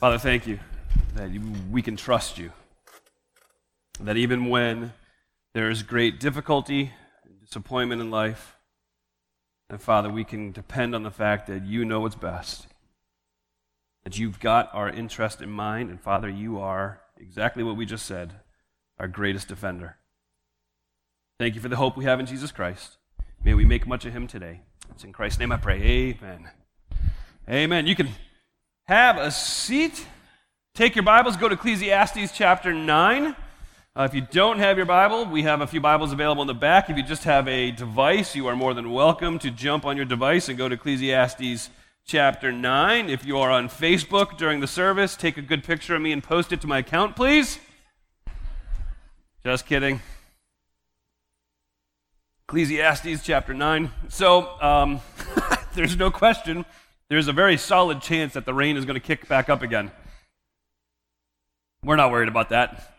Father, thank you that we can trust you. That even when there is great difficulty and disappointment in life, that Father, we can depend on the fact that you know what's best. That you've got our interest in mind, and Father, you are exactly what we just said, our greatest defender. Thank you for the hope we have in Jesus Christ. May we make much of him today. It's in Christ's name I pray. Amen. Amen. You can have a seat. Take your Bibles, go to Ecclesiastes chapter 9. Uh, if you don't have your Bible, we have a few Bibles available in the back. If you just have a device, you are more than welcome to jump on your device and go to Ecclesiastes chapter 9. If you are on Facebook during the service, take a good picture of me and post it to my account, please. Just kidding. Ecclesiastes chapter 9. So, um, there's no question, there's a very solid chance that the rain is going to kick back up again. We're not worried about that.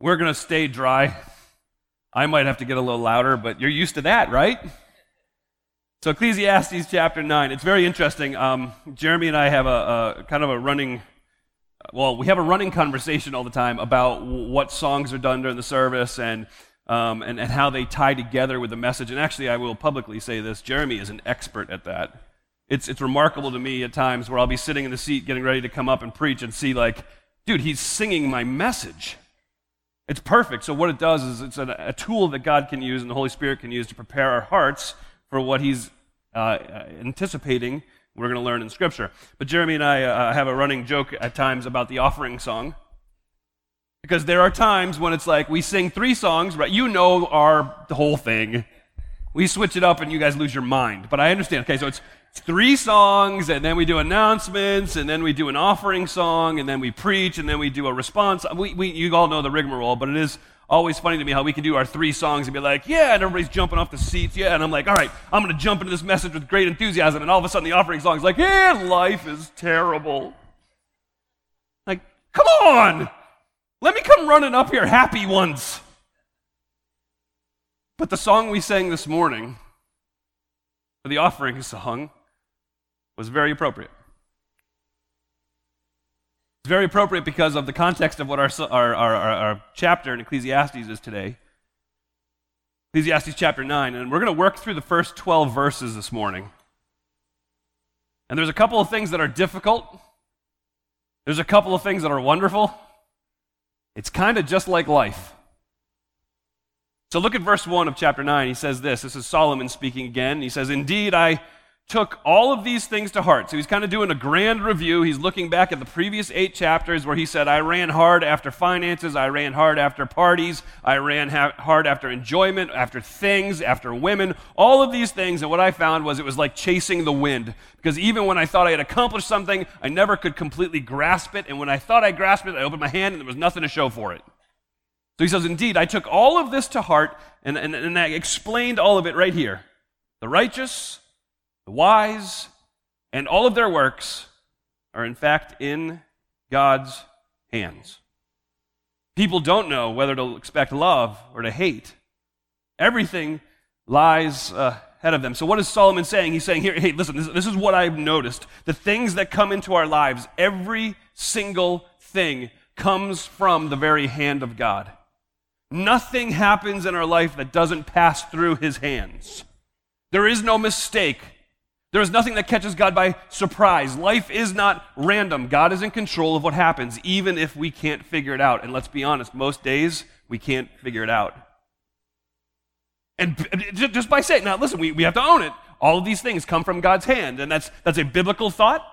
We're going to stay dry. I might have to get a little louder, but you're used to that, right? So, Ecclesiastes chapter 9. It's very interesting. Um, Jeremy and I have a, a, kind of a running, well, we have a running conversation all the time about what songs are done during the service and, um, and, and how they tie together with the message. And actually, I will publicly say this Jeremy is an expert at that. It's, it's remarkable to me at times where I'll be sitting in the seat getting ready to come up and preach and see, like, dude, he's singing my message. It's perfect. So, what it does is it's a, a tool that God can use and the Holy Spirit can use to prepare our hearts for what he's uh, anticipating we're going to learn in Scripture. But Jeremy and I uh, have a running joke at times about the offering song. Because there are times when it's like we sing three songs, right? You know our whole thing. We switch it up and you guys lose your mind. But I understand. Okay, so it's three songs, and then we do announcements, and then we do an offering song, and then we preach, and then we do a response. We, we, you all know the rigmarole, but it is always funny to me how we can do our three songs and be like, yeah, and everybody's jumping off the seats, yeah, and I'm like, all right, I'm going to jump into this message with great enthusiasm, and all of a sudden the offering song is like, yeah, life is terrible. Like, come on! Let me come running up here happy once. But the song we sang this morning, the offering song, was very appropriate. It's very appropriate because of the context of what our, our, our, our chapter in Ecclesiastes is today. Ecclesiastes chapter 9, and we're going to work through the first 12 verses this morning. And there's a couple of things that are difficult, there's a couple of things that are wonderful. It's kind of just like life. So look at verse 1 of chapter 9. He says this. This is Solomon speaking again. He says, Indeed, I took all of these things to heart. So he's kind of doing a grand review. He's looking back at the previous eight chapters where he said, I ran hard after finances, I ran hard after parties, I ran ha- hard after enjoyment, after things, after women, all of these things. And what I found was it was like chasing the wind. Because even when I thought I had accomplished something, I never could completely grasp it. And when I thought I grasped it, I opened my hand and there was nothing to show for it. So he says, Indeed, I took all of this to heart and, and, and I explained all of it right here. The righteous, the wise, and all of their works are in fact in God's hands. People don't know whether to expect love or to hate. Everything lies uh, ahead of them. So, what is Solomon saying? He's saying here, hey, listen, this, this is what I've noticed. The things that come into our lives, every single thing comes from the very hand of God. Nothing happens in our life that doesn't pass through his hands. There is no mistake. There is nothing that catches God by surprise. Life is not random. God is in control of what happens, even if we can't figure it out. And let's be honest, most days we can't figure it out. And just by saying, now listen, we, we have to own it. All of these things come from God's hand. And that's, that's a biblical thought.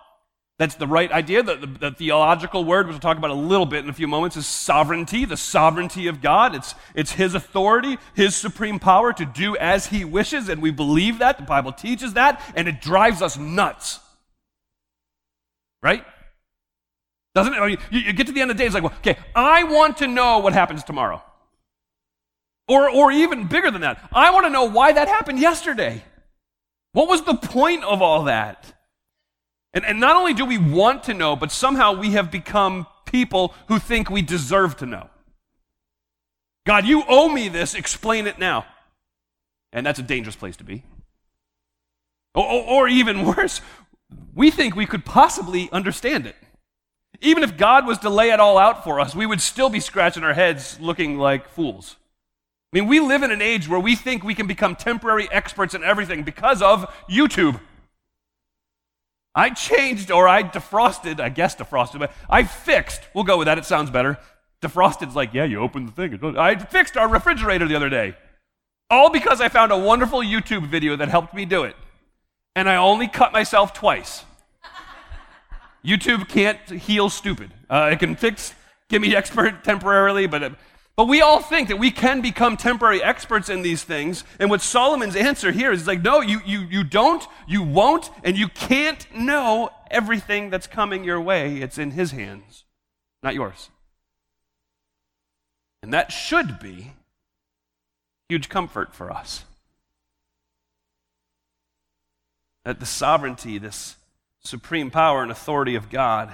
That's the right idea. The, the, the, theological word, which we'll talk about a little bit in a few moments, is sovereignty, the sovereignty of God. It's, it's His authority, His supreme power to do as He wishes, and we believe that. The Bible teaches that, and it drives us nuts. Right? Doesn't it? I mean, you, you get to the end of the day, it's like, well, okay, I want to know what happens tomorrow. Or, or even bigger than that, I want to know why that happened yesterday. What was the point of all that? And, and not only do we want to know, but somehow we have become people who think we deserve to know. God, you owe me this, explain it now. And that's a dangerous place to be. Or, or, or even worse, we think we could possibly understand it. Even if God was to lay it all out for us, we would still be scratching our heads looking like fools. I mean, we live in an age where we think we can become temporary experts in everything because of YouTube. I changed or I defrosted, I guess defrosted, but I fixed, we'll go with that, it sounds better. Defrosted's like, yeah, you open the thing. I fixed our refrigerator the other day. All because I found a wonderful YouTube video that helped me do it. And I only cut myself twice. YouTube can't heal stupid. Uh, it can fix, give me expert temporarily, but, but we all think that we can become temporary experts in these things. And what Solomon's answer here is like, no, you, you, you don't, you won't, and you can't know everything that's coming your way. It's in his hands, not yours. And that should be huge comfort for us. That the sovereignty, this supreme power and authority of God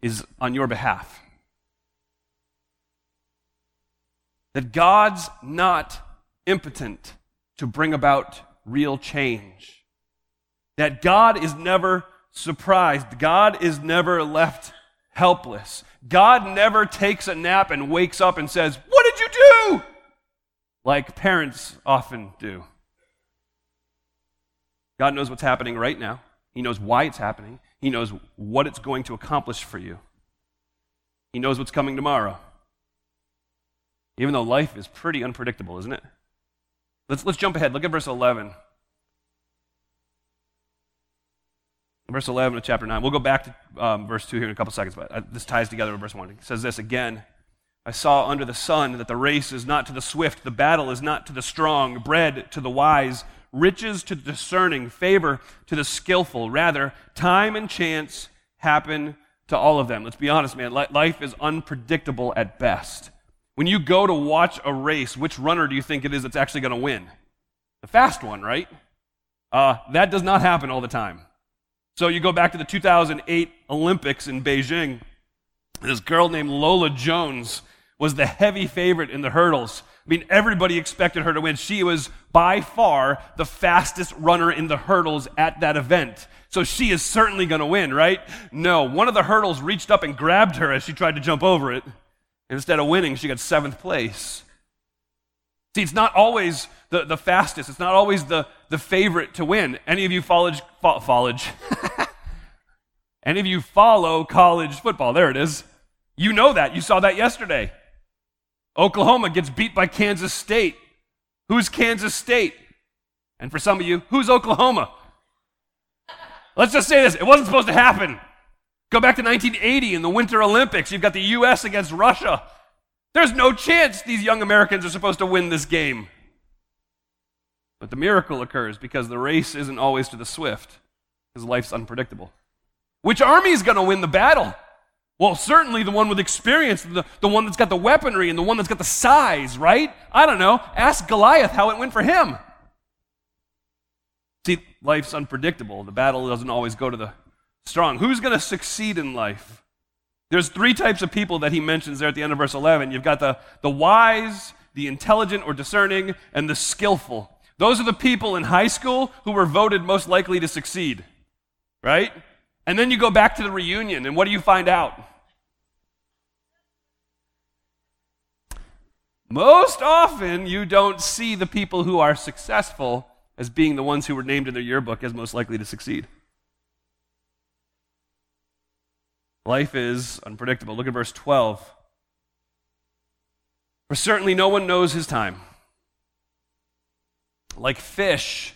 is on your behalf. That God's not impotent to bring about real change. That God is never surprised. God is never left helpless. God never takes a nap and wakes up and says, What did you do? Like parents often do. God knows what's happening right now. He knows why it's happening. He knows what it's going to accomplish for you. He knows what's coming tomorrow. Even though life is pretty unpredictable, isn't it? Let's, let's jump ahead. Look at verse 11. Verse 11 of chapter 9. We'll go back to um, verse 2 here in a couple seconds, but uh, this ties together with verse 1. It says this again I saw under the sun that the race is not to the swift, the battle is not to the strong, bread to the wise riches to the discerning, favor to the skillful. Rather, time and chance happen to all of them. Let's be honest, man. Life is unpredictable at best. When you go to watch a race, which runner do you think it is that's actually going to win? The fast one, right? Uh, that does not happen all the time. So you go back to the 2008 Olympics in Beijing. This girl named Lolo Jones was the heavy favorite in the hurdles. I mean, everybody expected her to win. She was by far the fastest runner in the hurdles at that event. So she is certainly going to win, right? No, one of the hurdles reached up and grabbed her as she tried to jump over it. Instead of winning, she got seventh place. See, it's not always the, the fastest, it's not always the, the favorite to win. Any of you follow, follow Any of you follow college football? There it is. You know that. You saw that yesterday. Oklahoma gets beat by Kansas State. Who's Kansas State? And for some of you, who's Oklahoma? Let's just say this it wasn't supposed to happen. Go back to 1980 in the Winter Olympics. You've got the U.S. against Russia. There's no chance these young Americans are supposed to win this game. But the miracle occurs because the race isn't always to the swift, because life's unpredictable. Which army is going to win the battle? Well, certainly the one with experience, the, the one that's got the weaponry and the one that's got the size, right? I don't know. Ask Goliath how it went for him. See, life's unpredictable. The battle doesn't always go to the strong. Who's going to succeed in life? There's three types of people that he mentions there at the end of verse 11. You've got the, the wise, the intelligent or discerning, and the skillful. Those are the people in high school who were voted most likely to succeed, right? And then you go back to the reunion, and what do you find out? Most often, you don't see the people who are successful as being the ones who were named in their yearbook as most likely to succeed. Life is unpredictable. Look at verse 12. For certainly no one knows his time. Like fish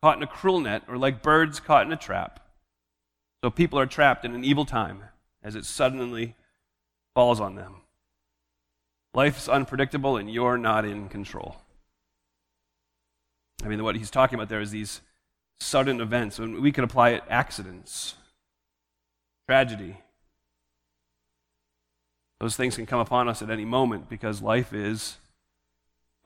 caught in a cruel net, or like birds caught in a trap. So people are trapped in an evil time as it suddenly falls on them. Life is unpredictable, and you're not in control. I mean, what he's talking about there is these sudden events. And we could apply it accidents, tragedy. Those things can come upon us at any moment because life is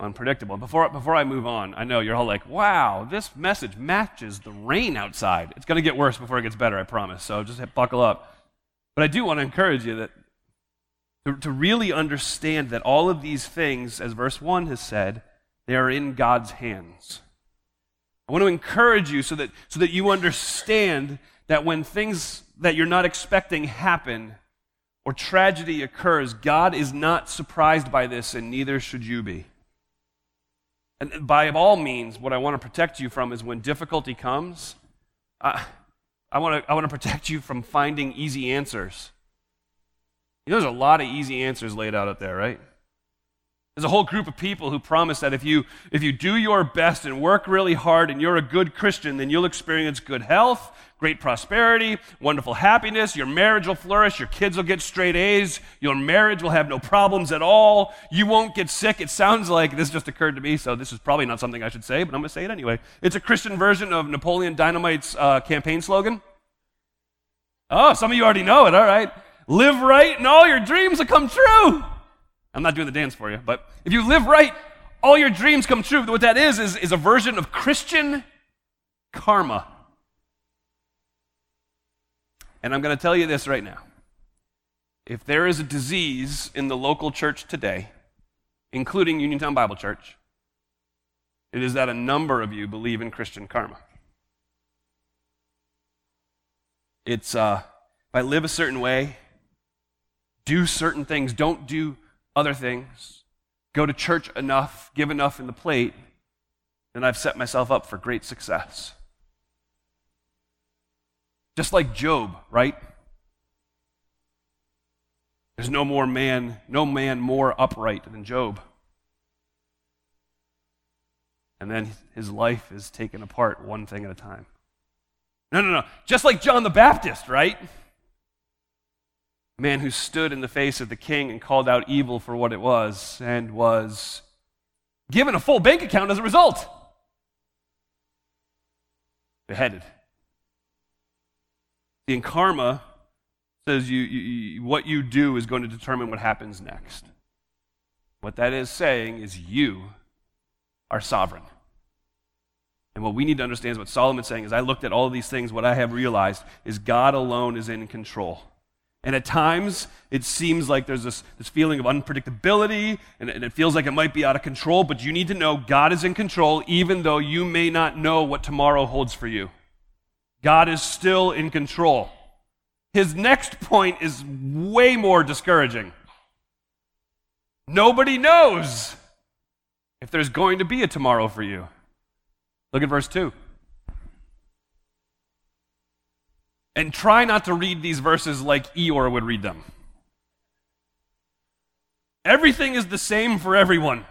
unpredictable. Before, before I move on, I know you're all like, wow, this message matches the rain outside. It's going to get worse before it gets better, I promise. So just buckle up. But I do want to encourage you that to, to really understand that all of these things, as verse 1 has said, they are in God's hands. I want to encourage you so that, so that you understand that when things that you're not expecting happen or tragedy occurs, God is not surprised by this, and neither should you be. And by all means, what I want to protect you from is when difficulty comes, I, I, want to, I want to protect you from finding easy answers. You know, there's a lot of easy answers laid out out there, right? There's a whole group of people who promise that if you, if you do your best and work really hard and you're a good Christian, then you'll experience good health, great prosperity, wonderful happiness. Your marriage will flourish. Your kids will get straight A's. Your marriage will have no problems at all. You won't get sick. It sounds like this just occurred to me, so this is probably not something I should say, but I'm going to say it anyway. It's a Christian version of Napoleon Dynamite's uh, campaign slogan. Oh, some of you already know it. All right. Live right and all your dreams will come true. I'm not doing the dance for you, but if you live right, all your dreams come true. What that is, is, is a version of Christian karma. And I'm going to tell you this right now. If there is a disease in the local church today, including Uniontown Bible Church, it is that a number of you believe in Christian karma. It's uh, if I live a certain way, do certain things, don't do other things, go to church enough, give enough in the plate, then I've set myself up for great success. Just like Job, right? There's no more man, no man more upright than Job. And then his life is taken apart one thing at a time. No, no, no. Just like John the Baptist, right? Man who stood in the face of the king and called out evil for what it was and was given a full bank account as a result. Beheaded. See, in karma says you, you, what you do is going to determine what happens next. What that is saying is you are sovereign. And what we need to understand is what Solomon's saying is I looked at all these things, what I have realized is God alone is in control. And at times, it seems like there's this, this feeling of unpredictability, and, and it feels like it might be out of control, but you need to know God is in control, even though you may not know what tomorrow holds for you. God is still in control. His next point is way more discouraging. Nobody knows if there's going to be a tomorrow for you. Look at verse 2. And try not to read these verses like Eeyore would read them. Everything is the same for everyone.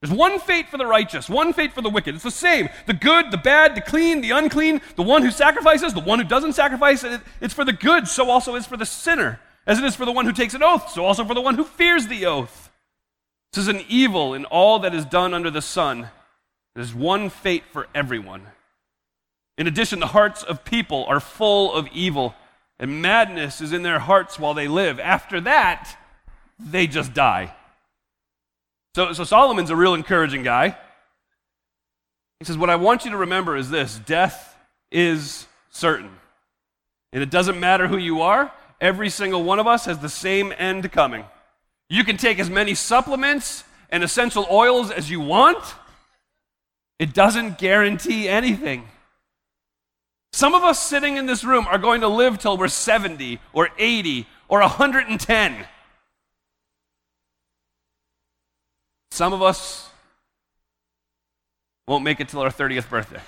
There's one fate for the righteous, one fate for the wicked. It's the same. The good, the bad, the clean, the unclean, the one who sacrifices, the one who doesn't sacrifice. It's for the good, so also is for the sinner. As it is for the one who takes an oath, so also for the one who fears the oath. This is an evil in all that is done under the sun. There's one fate for everyone. In addition, the hearts of people are full of evil, and madness is in their hearts while they live. After that, they just die. So, so Solomon's a real encouraging guy. He says, What I want you to remember is this death is certain. And it doesn't matter who you are, every single one of us has the same end coming. You can take as many supplements and essential oils as you want, it doesn't guarantee anything. Some of us sitting in this room are going to live till we're 70 or 80 or 110. Some of us won't make it till our 30th birthday.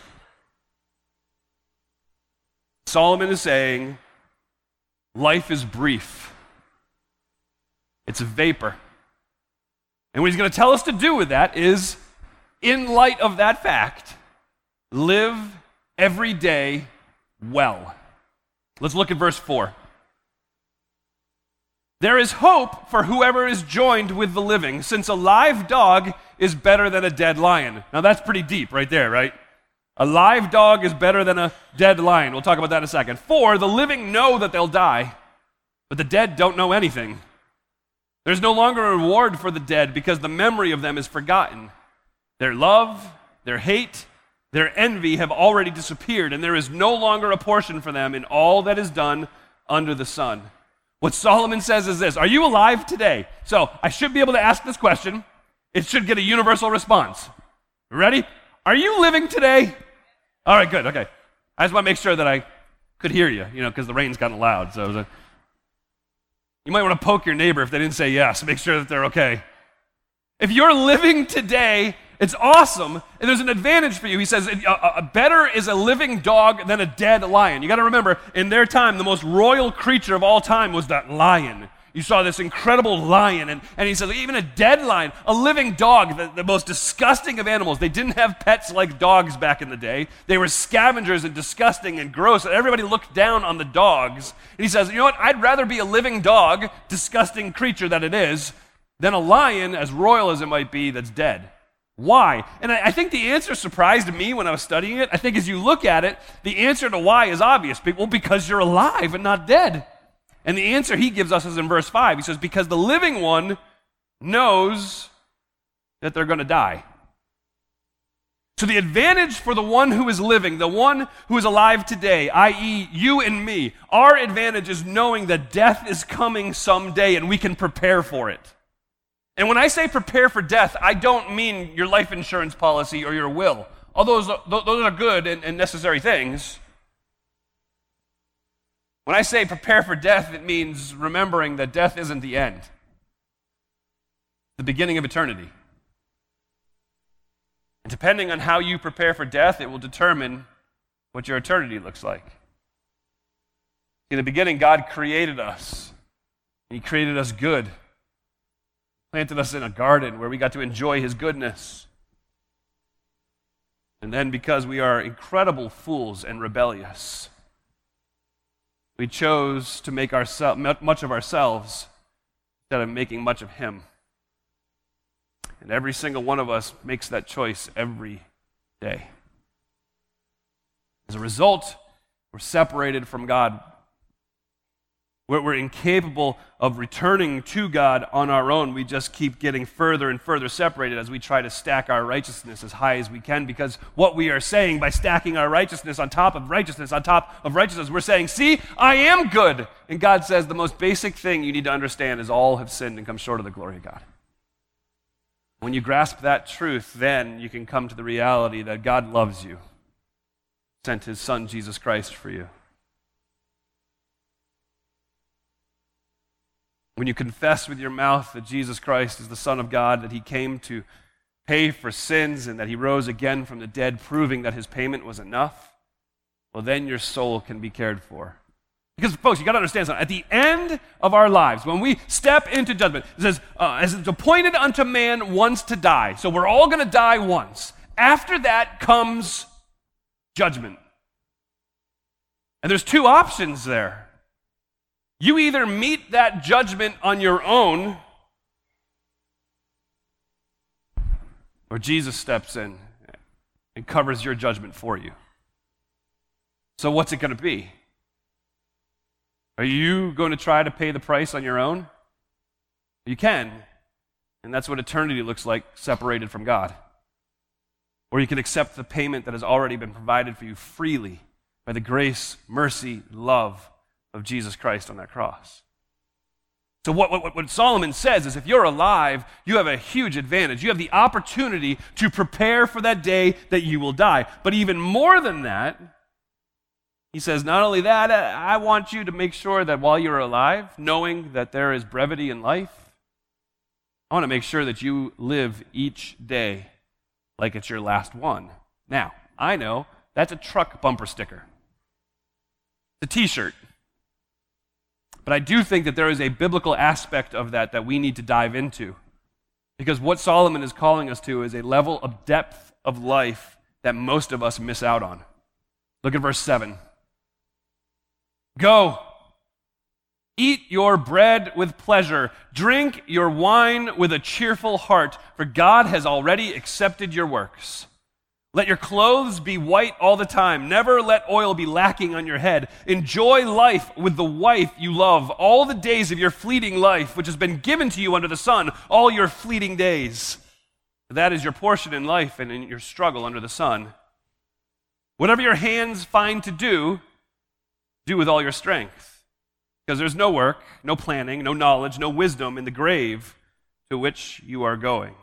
Solomon is saying life is brief, it's a vapor. And what he's going to tell us to do with that is, in light of that fact, live every day well. Let's look at verse 4. There is hope for whoever is joined with the living, since a live dog is better than a dead lion. Now, that's pretty deep right there, right? A live dog is better than a dead lion. We'll talk about that in a second. Four, the living know that they'll die, but the dead don't know anything. There's no longer a reward for the dead because the memory of them is forgotten. Their love, their hate, their envy have already disappeared, and there is no longer a portion for them in all that is done under the sun. What Solomon says is this Are you alive today? So I should be able to ask this question. It should get a universal response. Ready? Are you living today? All right, good. Okay. I just want to make sure that I could hear you, you know, because the rain's gotten loud. So a, you might want to poke your neighbor if they didn't say yes. Make sure that they're okay. If you're living today, it's awesome, and there's an advantage for you. He says, a, better is a living dog than a dead lion. You got to remember, in their time, the most royal creature of all time was that lion. You saw this incredible lion, and, and he says, even a dead lion, a living dog, the, the most disgusting of animals. They didn't have pets like dogs back in the day. They were scavengers and disgusting and gross, and everybody looked down on the dogs. And he says, You know what? I'd rather be a living dog, disgusting creature that it is, than a lion, as royal as it might be, that's dead. Why? And I, I think the answer surprised me when I was studying it. I think as you look at it, the answer to why is obvious. Well, because you're alive and not dead. And the answer he gives us is in verse 5. He says, Because the living one knows that they're going to die. So, the advantage for the one who is living, the one who is alive today, i.e., you and me, our advantage is knowing that death is coming someday and we can prepare for it. And when I say prepare for death, I don't mean your life insurance policy or your will, although those, those are good and, and necessary things. When I say prepare for death, it means remembering that death isn't the end, the beginning of eternity. And depending on how you prepare for death, it will determine what your eternity looks like. In the beginning, God created us, and He created us good, planted us in a garden where we got to enjoy His goodness. And then, because we are incredible fools and rebellious, we chose to make much of ourselves instead of making much of Him. And every single one of us makes that choice every day. As a result, we're separated from God we're, incapable of returning to God on our own. We just keep getting further and further separated as we try to stack our righteousness as high as we can because what we are saying by stacking our righteousness on top of righteousness on top of righteousness, we're saying, See, I am good. And God says the most basic thing you need to understand is all have sinned and come short of the glory of God. When you grasp that truth, then you can come to the reality that God loves you, sent his son Jesus Christ for you. When you confess with your mouth that Jesus Christ is the Son of God, that he came to pay for sins, and that he rose again from the dead, proving that his payment was enough, well, then your soul can be cared for. Because, folks, you got to understand something. At the end of our lives, when we step into judgment, it says, uh, as it's appointed unto man once to die. So we're all going to die once. After that comes judgment. And there's two options there. You either meet that judgment on your own, or Jesus steps in and covers your judgment for you. So, what's it going to be? Are you going to try to pay the price on your own? You can. And that's what eternity looks like separated from God. Or you can accept the payment that has already been provided for you freely by the grace, mercy, love of Jesus Christ on that cross. So, what, what, what Solomon says is if you're alive, you have a huge advantage. You have the opportunity to prepare for that day that you will die. But even more than that, he says, not only that, I want you to make sure that while you're alive, knowing that there is brevity in life, I want to make sure that you live each day like it's your last one. Now, I know that's a truck bumper sticker, it's a t shirt. But I do think that there is a biblical aspect of that that we need to dive into. Because what Solomon is calling us to is a level of depth of life that most of us miss out on. Look at verse 7. Go, eat your bread with pleasure, drink your wine with a cheerful heart, for God has already accepted your works. Let your clothes be white all the time. Never let oil be lacking on your head. Enjoy life with the wife you love all the days of your fleeting life, which has been given to you under the sun, all your fleeting days. That is your portion in life and in your struggle under the sun. Whatever your hands find to do, do with all your strength. Because there's no work, no planning, no knowledge, no wisdom in the grave to which you are going.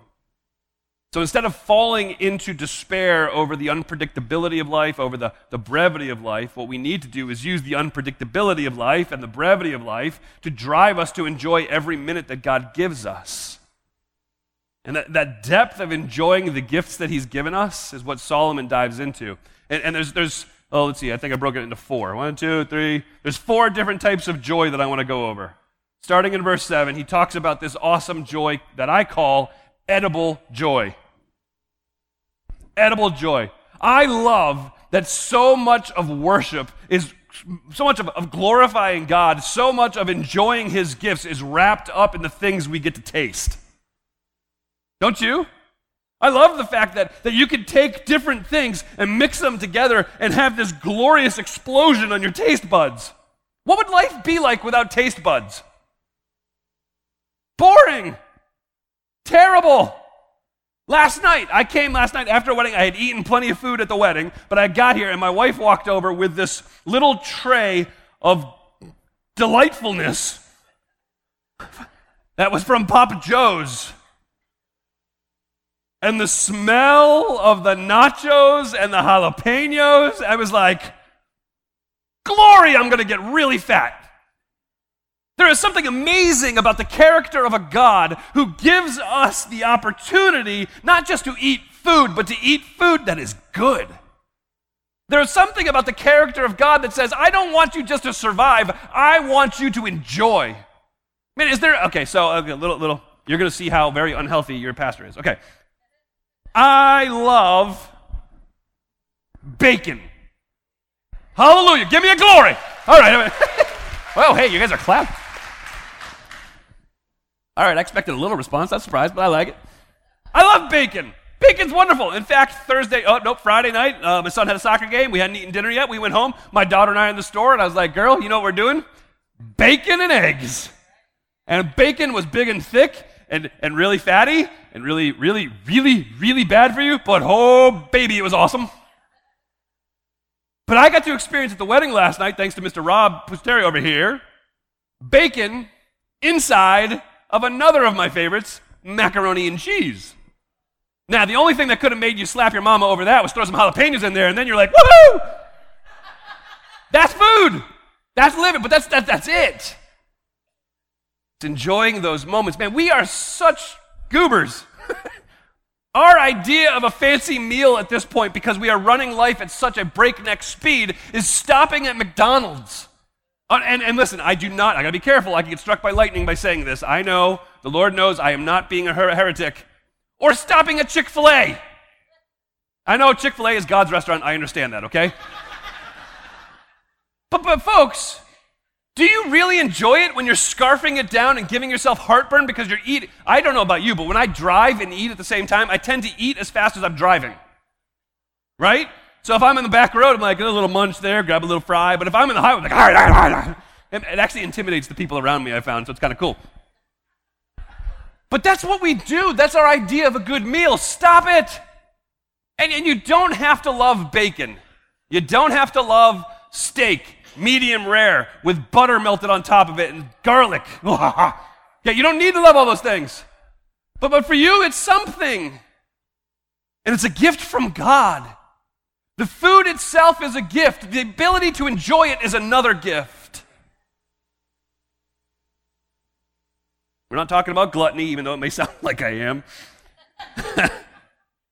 So instead of falling into despair over the unpredictability of life, over the, the brevity of life, what we need to do is use the unpredictability of life and the brevity of life to drive us to enjoy every minute that God gives us. And that, that depth of enjoying the gifts that He's given us is what Solomon dives into. And, and there's, there's, oh, let's see, I think I broke it into four. One, two, three. There's four different types of joy that I want to go over. Starting in verse 7, he talks about this awesome joy that I call edible joy edible joy. I love that so much of worship is so much of, of, glorifying God, so much of enjoying His gifts is wrapped up in the things we get to taste. Don't you? I love the fact that, that you can take different things and mix them together and have this glorious explosion on your taste buds. What would life be like without taste buds? Boring. Terrible. Last night, I came last night after a wedding. I had eaten plenty of food at the wedding, but I got here and my wife walked over with this little tray of delightfulness that was from Papa Joe's. And the smell of the nachos and the jalapenos, I was like, glory, I'm going to get really fat. There is something amazing about the character of a God who gives us the opportunity not just to eat food, but to eat food that is good. There is something about the character of God that says, I don't want you just to survive, I want you to enjoy. I mean, is there, okay, so, okay, little, little, you're going to see how very unhealthy your pastor is. Okay. I love bacon. Hallelujah. Give me a glory. All right. well, hey, you guys are clapping. All right, I expected a little response. That's surprised, but I like it. I love bacon. Bacon's wonderful. In fact, Thursday, oh, nope, Friday night, uh, my son had a soccer game. We hadn't eaten dinner yet. We went home. My daughter and I in the store, and I was like, girl, you know what we're doing? Bacon and eggs. And bacon was big and thick and, and really fatty and really, really, really, really bad for you, but oh, baby, it was awesome. But I got to experience at the wedding last night, thanks to Mr. Rob Pusteri over here, bacon inside of another of my favorites, macaroni and cheese. Now, the only thing that could have made you slap your mama over that was throw some jalapenos in there, and then you're like, woohoo! That's food. That's living, but that's, that, that's it. It's enjoying those moments. Man, we are such goobers. Our idea of a fancy meal at this point, because we are running life at such a breakneck speed, is stopping at McDonald's. Uh, and, and listen, I do not, I gotta be careful. I can get struck by lightning by saying this. I know, the Lord knows I am not being a her- heretic or stopping at Chick fil A. I know Chick fil A is God's restaurant. I understand that, okay? but, but, folks, do you really enjoy it when you're scarfing it down and giving yourself heartburn because you're eating? I don't know about you, but when I drive and eat at the same time, I tend to eat as fast as I'm driving. Right? So if I'm in the back road, I'm like, a little munch there, grab a little fry. But if I'm in the highway, I'm like, all right, all right, all right. It actually intimidates the people around me, I found, so it's kind of cool. But that's what we do. That's our idea of a good meal. Stop it. And, and you don't have to love bacon. You don't have to love steak, medium rare, with butter melted on top of it and garlic. yeah, you don't need to love all those things. But, but for you, it's something. And it's a gift from God. The food itself is a gift, the ability to enjoy it is another gift. We're not talking about gluttony, even though it may sound like I am.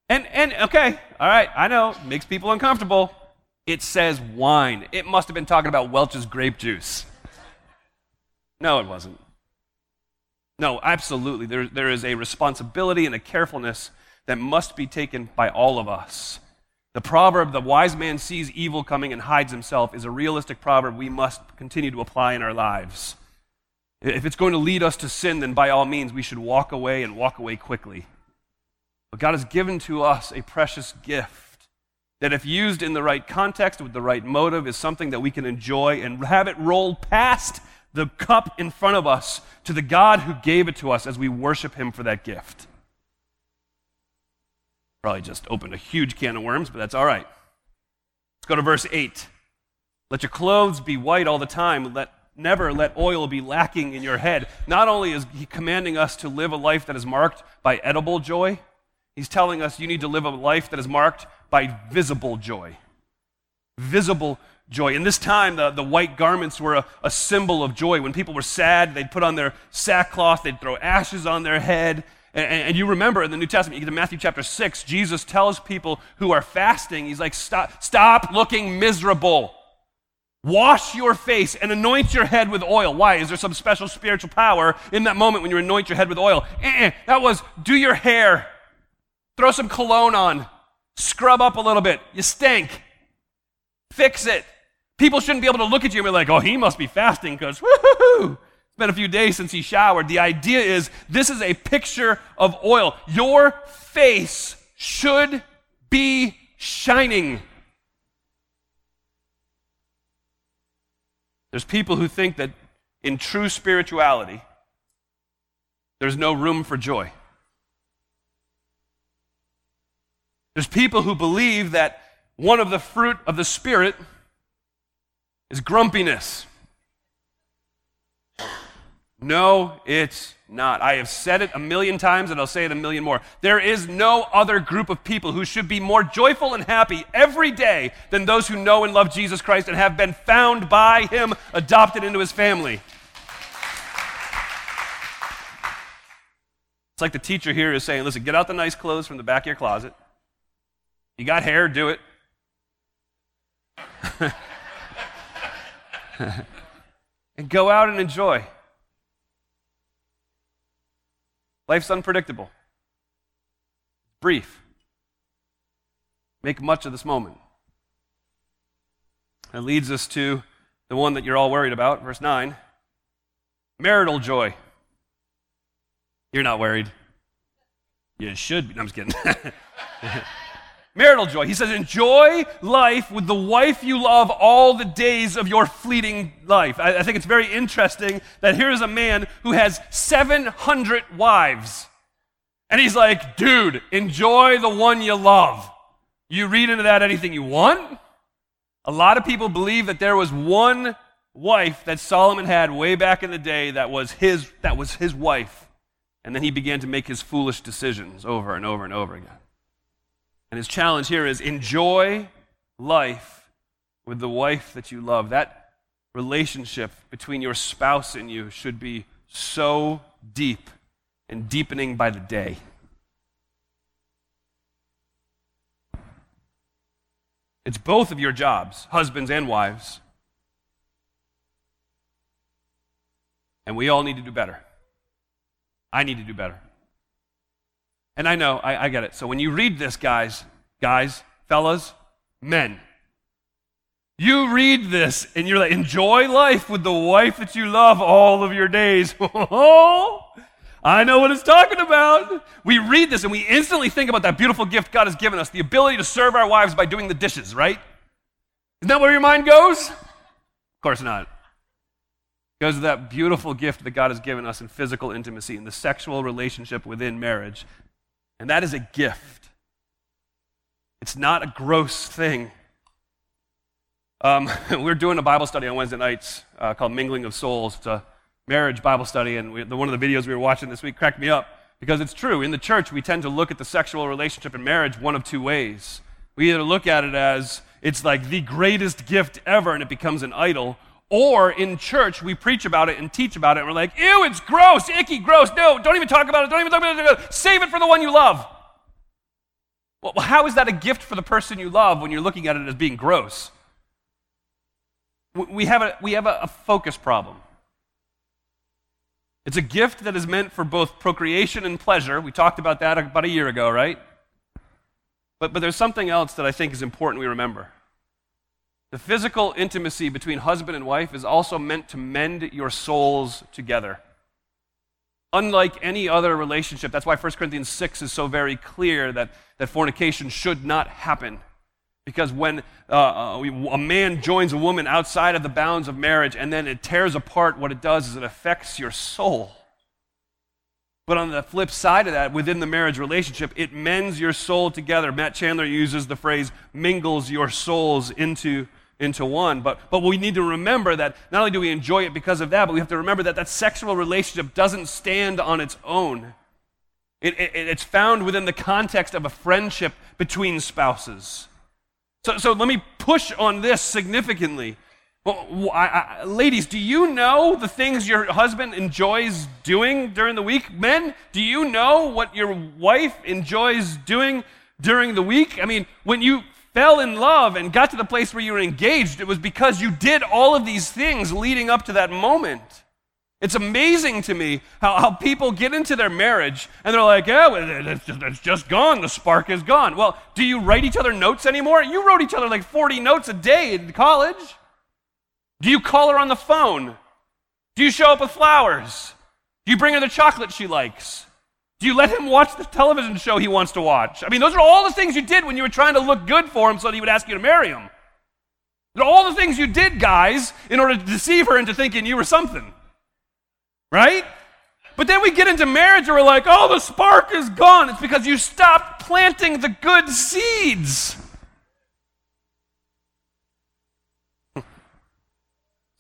and, and, okay, all right, I know, makes people uncomfortable. It says wine. It must have been talking about Welch's grape juice. No, it wasn't. No, absolutely. There, there is a responsibility and a carefulness that must be taken by all of us the proverb, the wise man sees evil coming and hides himself, is a realistic proverb we must continue to apply in our lives. If it's going to lead us to sin, then by all means we should walk away and walk away quickly. But God has given to us a precious gift that, if used in the right context with the right motive, is something that we can enjoy and have it roll past the cup in front of us to the God who gave it to us as we worship Him for that gift. Probably just opened a huge can of worms, but that's all right. Let's go to verse 8. Let your clothes be white all the time. Let never let oil be lacking in your head. Not only is he commanding us to live a life that is marked by edible joy, He's telling us you need to live a life that is marked by visible joy. Visible joy. In this time, the, the white garments were a, a symbol of joy. When people were sad, they'd put on their sackcloth, they'd throw ashes on their head. And, and, you remember in the New Testament, you get to Matthew chapter 6, Jesus tells people who are fasting, He's like, stop, stop looking miserable. Wash your face and anoint your head with oil. Why? Is there some special spiritual power in that moment when you anoint your head with oil? Eh-eh. That was do your hair, throw some cologne on, scrub up a little bit. You stink. Fix it. People shouldn't be able to look at you and be like, oh, he must be fasting because, woohoo, it's been a few days since he showered. The idea is this is a picture of oil. Your face should be shining. There's people who think that in true spirituality, there's no room for joy. There's people who believe that one of the fruit of the Spirit is grumpiness. No, it's not. I have said it a million times and I'll say it a million more. There is no other group of people who should be more joyful and happy every day than those who know and love Jesus Christ and have been found by Him, adopted into His family. It's like the teacher here is saying, listen, get out the nice clothes from the back of your closet. You got hair, do it. and go out and enjoy. Life's unpredictable, brief. Make much of this moment. That leads us to the one that you're all worried about, verse 9 marital joy. You're not worried. You should be. No, I'm just kidding. marital joy. He says, enjoy life with the wife you love all the days of your fleeting life. I, I think it's very interesting that here is a man who has 700 wives. And he's like, dude, enjoy the one you love. You read into that anything you want. A lot of people believe that there was one wife that Solomon had way back in the day that was his, that was his wife. And then he began to make his foolish decisions over and over and over again. And his challenge here is enjoy life with the wife that you love. That relationship between your spouse and you should be so deep and deepening by the day. It's both of your jobs, husbands and wives. And we all need to do better. I need to do better. And I know, I, I get it. So when you read this, guys, guys, fellas, men, you read this and you're like, enjoy life with the wife that you love all of your days. I know what it's talking about. We read this and we instantly think about that beautiful gift God has given us the ability to serve our wives by doing the dishes, right? Isn't that where your mind goes? Of course not. It goes to that beautiful gift that God has given us in physical intimacy, in the sexual relationship within marriage. And that is a gift. It's not a gross thing. Um, we're doing a Bible study on Wednesday nights uh, called Mingling of Souls. It's a marriage Bible study, and we, the, one of the videos we were watching this week cracked me up because it's true. In the church, we tend to look at the sexual relationship in marriage one of two ways. We either look at it as it's like the greatest gift ever and it becomes an idol, or in church, we preach about it and teach about it, and we're like, ew, it's gross, icky, gross. No, don't even talk about it. Don't even talk about it. Save it for the one you love. Well, how is that a gift for the person you love when you're looking at it as being gross? We have a, we have a, a focus problem. It's a gift that is meant for both procreation and pleasure. We talked about that about a year ago, right? But, but there's something else that I think is important we remember. The physical intimacy between husband and wife is also meant to mend your souls together. Unlike any other relationship, that's why 1 Corinthians 6 is so very clear that, that fornication should not happen. Because when uh, uh a man joins a woman outside of the bounds of marriage and then it tears apart, what it does is it affects your soul. But on the flip side of that, within the marriage relationship, it mends your soul together. Matt Chandler uses the phrase mingles your souls into into one. But, but we need to remember that not only do we enjoy it because of that, but we have to remember that that sexual relationship doesn't stand on its own. It, it, it's found within the context of a friendship between spouses. So, so let me push on this significantly. Well, I, I, ladies, do you know the things your husband enjoys doing during the week? Men, do you know what your wife enjoys doing during the week? I mean, when you fell in love and got to the place where you were engaged, it was because you did all of these things leading up to that moment. It's amazing to me how, how people get into their marriage and they're like, yeah, well, it's, just, it's just gone. The spark is gone. Well, do you write each other notes anymore? You wrote each other like 40 notes a day in college. Do you call her on the phone? Do you show up with flowers? Do you bring her the chocolate she likes? Do you let him watch the television show he wants to watch? I mean, those are all the things you did when you were trying to look good for him so that he would ask you to marry him. They're all the things you did, guys, in order to deceive her into thinking you were something right? But then we get into marriage and we're like, oh, the spark is gone. It's because you stopped planting the good seeds.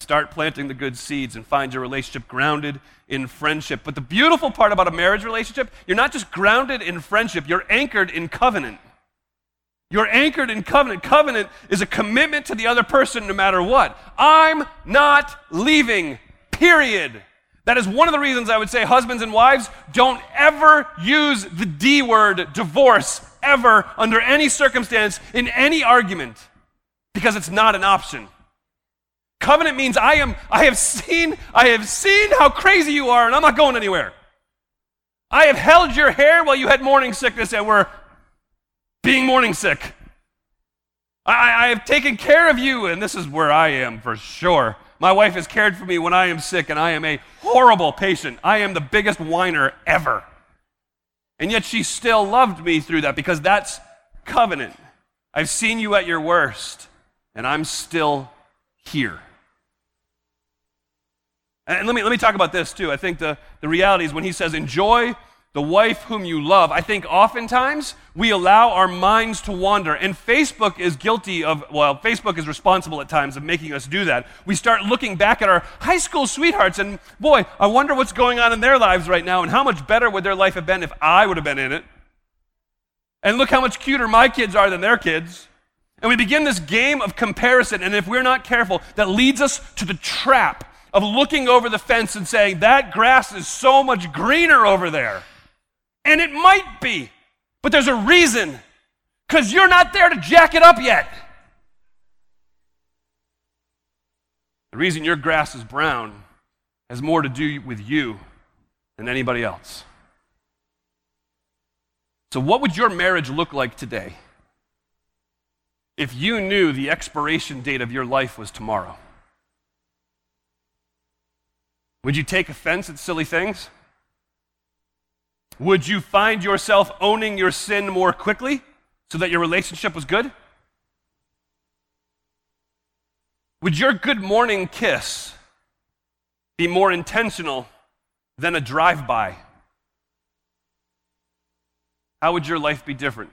Start planting the good seeds and find your relationship grounded in friendship. But the beautiful part about a marriage relationship, you're not just grounded in friendship, you're anchored in covenant. You're anchored in covenant. Covenant is a commitment to the other person no matter what. I'm not leaving, period. That is one of the reasons I would say husbands and wives don't ever use the D word, divorce, ever, under any circumstance, in any argument, because it's not an option. Covenant means I am, I have seen, I have seen how crazy you are, and I'm not going anywhere. I have held your hair while you had morning sickness and were being morning sick. I, I have taken care of you, and this is where I am for sure. My wife has cared for me when I am sick, and I am a horrible patient. I am the biggest whiner ever. And yet she still loved me through that because that's covenant. I've seen you at your worst, and I'm still here. And let me, let me talk about this too. I think the, the reality is when he says, enjoy the wife whom you love, I think oftentimes we allow our minds to wander. And Facebook is guilty of, well, Facebook is responsible at times of making us do that. We start looking back at our high school sweethearts, and boy, I wonder what's going on in their lives right now, and how much better would their life have been if I would have been in it. And look how much cuter my kids are than their kids. And we begin this game of comparison, and if we're not careful, that leads us to the trap of looking over the fence and saying, that grass is so much greener over there. And it might be, but there's a reason because you're not there to jack it up yet. The reason your grass is brown has more to do with you than anybody else. So, what would your marriage look like today if you knew the expiration date of your life was tomorrow? Would you take offense at silly things? Would you find yourself owning your sin more quickly so that your relationship was good? Would your good morning kiss be more intentional than a drive by? How would your life be different?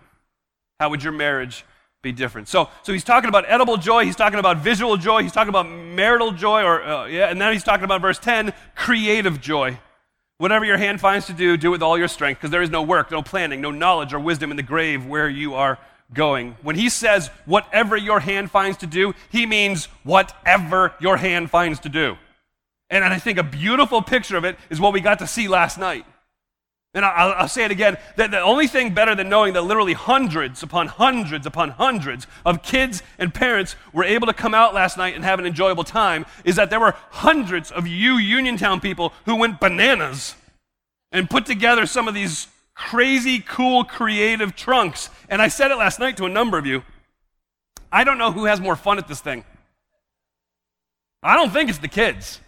How would your marriage be different? So, so he's talking about edible joy, he's talking about visual joy, he's talking about marital joy, or uh, yeah, and then he's talking about verse 10, creative joy. Whatever your hand finds to do, do it with all your strength, because there is no work, no planning, no knowledge or wisdom in the grave where you are going. When he says, whatever your hand finds to do, he means whatever your hand finds to do. And I think a beautiful picture of it is what we got to see last night. And I'll, I'll, say it again that the only thing better than knowing that literally hundreds upon hundreds upon hundreds of kids and parents were able to come out last night and have an enjoyable time is that there were hundreds of you Uniontown people who went bananas and put together some of these crazy, cool, creative trunks. And I said it last night to a number of you. I don't know who has more fun at this thing. I don't think it's the kids.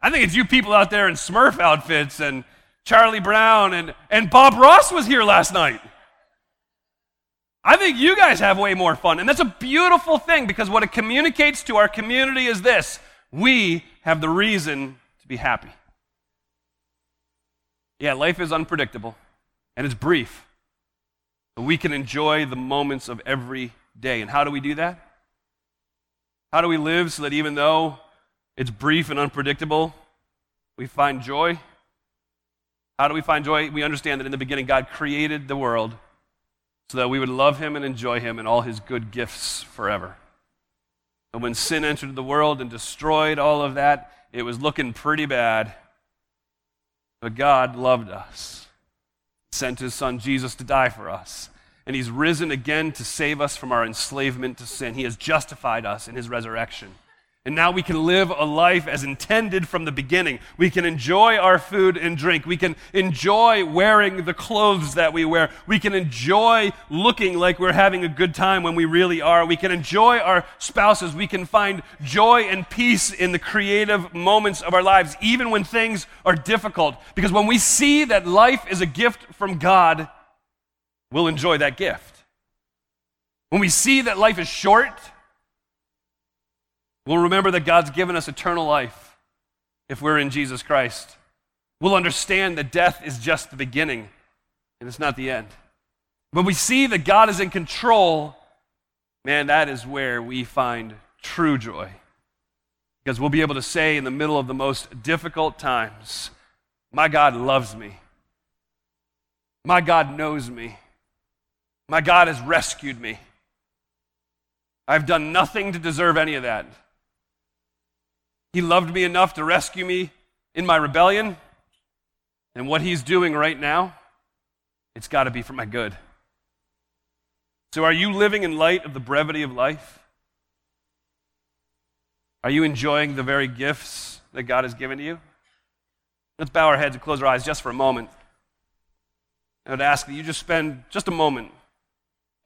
I think it's you people out there in Smurf outfits and Charlie Brown, and, and Bob Ross was here last night. I think you guys have way more fun. And that's a beautiful thing because what it communicates to our community is this we have the reason to be happy. Yeah, life is unpredictable and it's brief, but we can enjoy the moments of every day. And how do we do that? How do we live so that even though it's brief and unpredictable, we find joy? How do we find joy? We understand that in the beginning, God created the world so that we would love Him and enjoy Him and all His good gifts forever. And when sin entered the world and destroyed all of that, it was looking pretty bad. But God loved us, sent His Son Jesus to die for us. And He's risen again to save us from our enslavement to sin. He has justified us in His resurrection. And now we can live a life as intended from the beginning. We can enjoy our food and drink. We can enjoy wearing the clothes that we wear. We can enjoy looking like we're having a good time when we really are. We can enjoy our spouses. We can find joy and peace in the creative moments of our lives, even when things are difficult. Because when we see that life is a gift from God, we'll enjoy that gift. When we see that life is short, We'll remember that God's given us eternal life if we're in Jesus Christ. We'll understand that death is just the beginning and it's not the end. When we see that God is in control, man, that is where we find true joy. Because we'll be able to say in the middle of the most difficult times, My God loves me. My God knows me. My God has rescued me. I've done nothing to deserve any of that. He loved me enough to rescue me in my rebellion. And what He's doing right now, it's got to be for my good. So, are you living in light of the brevity of life? Are you enjoying the very gifts that God has given to you? Let's bow our heads and close our eyes just for a moment. I would ask that you just spend just a moment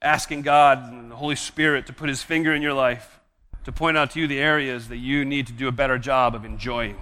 asking God and the Holy Spirit to put His finger in your life to point out to you the areas that you need to do a better job of enjoying.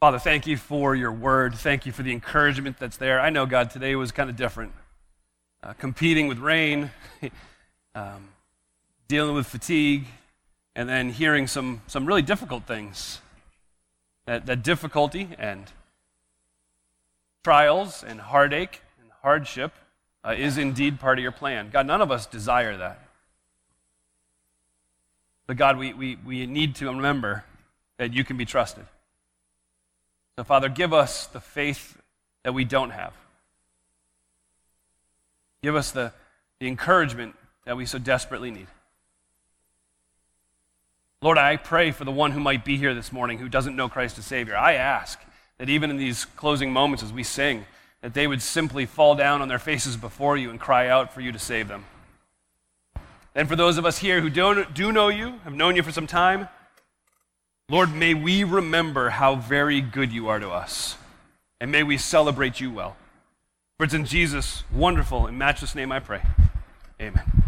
Father, thank you for your word. Thank you for the encouragement that's there. I know, God, today was kind of different. Uh, competing with rain, um, dealing with fatigue, and then hearing some, some really difficult things. That, that difficulty and trials and heartache and hardship uh, is indeed part of your plan. God, none of us desire that. But God, we, we, we need to remember that you can be trusted. So, Father, give us the faith that we don't have. Give us the, the encouragement that we so desperately need. Lord, I pray for the one who might be here this morning who doesn't know Christ as Savior. I ask that even in these closing moments as we sing, that they would simply fall down on their faces before you and cry out for you to save them. And for those of us here who don't, do know you, have known you for some time, Lord, may we remember how very good you are to us, and may we celebrate you well. For it's in Jesus' wonderful and matchless name I pray. Amen.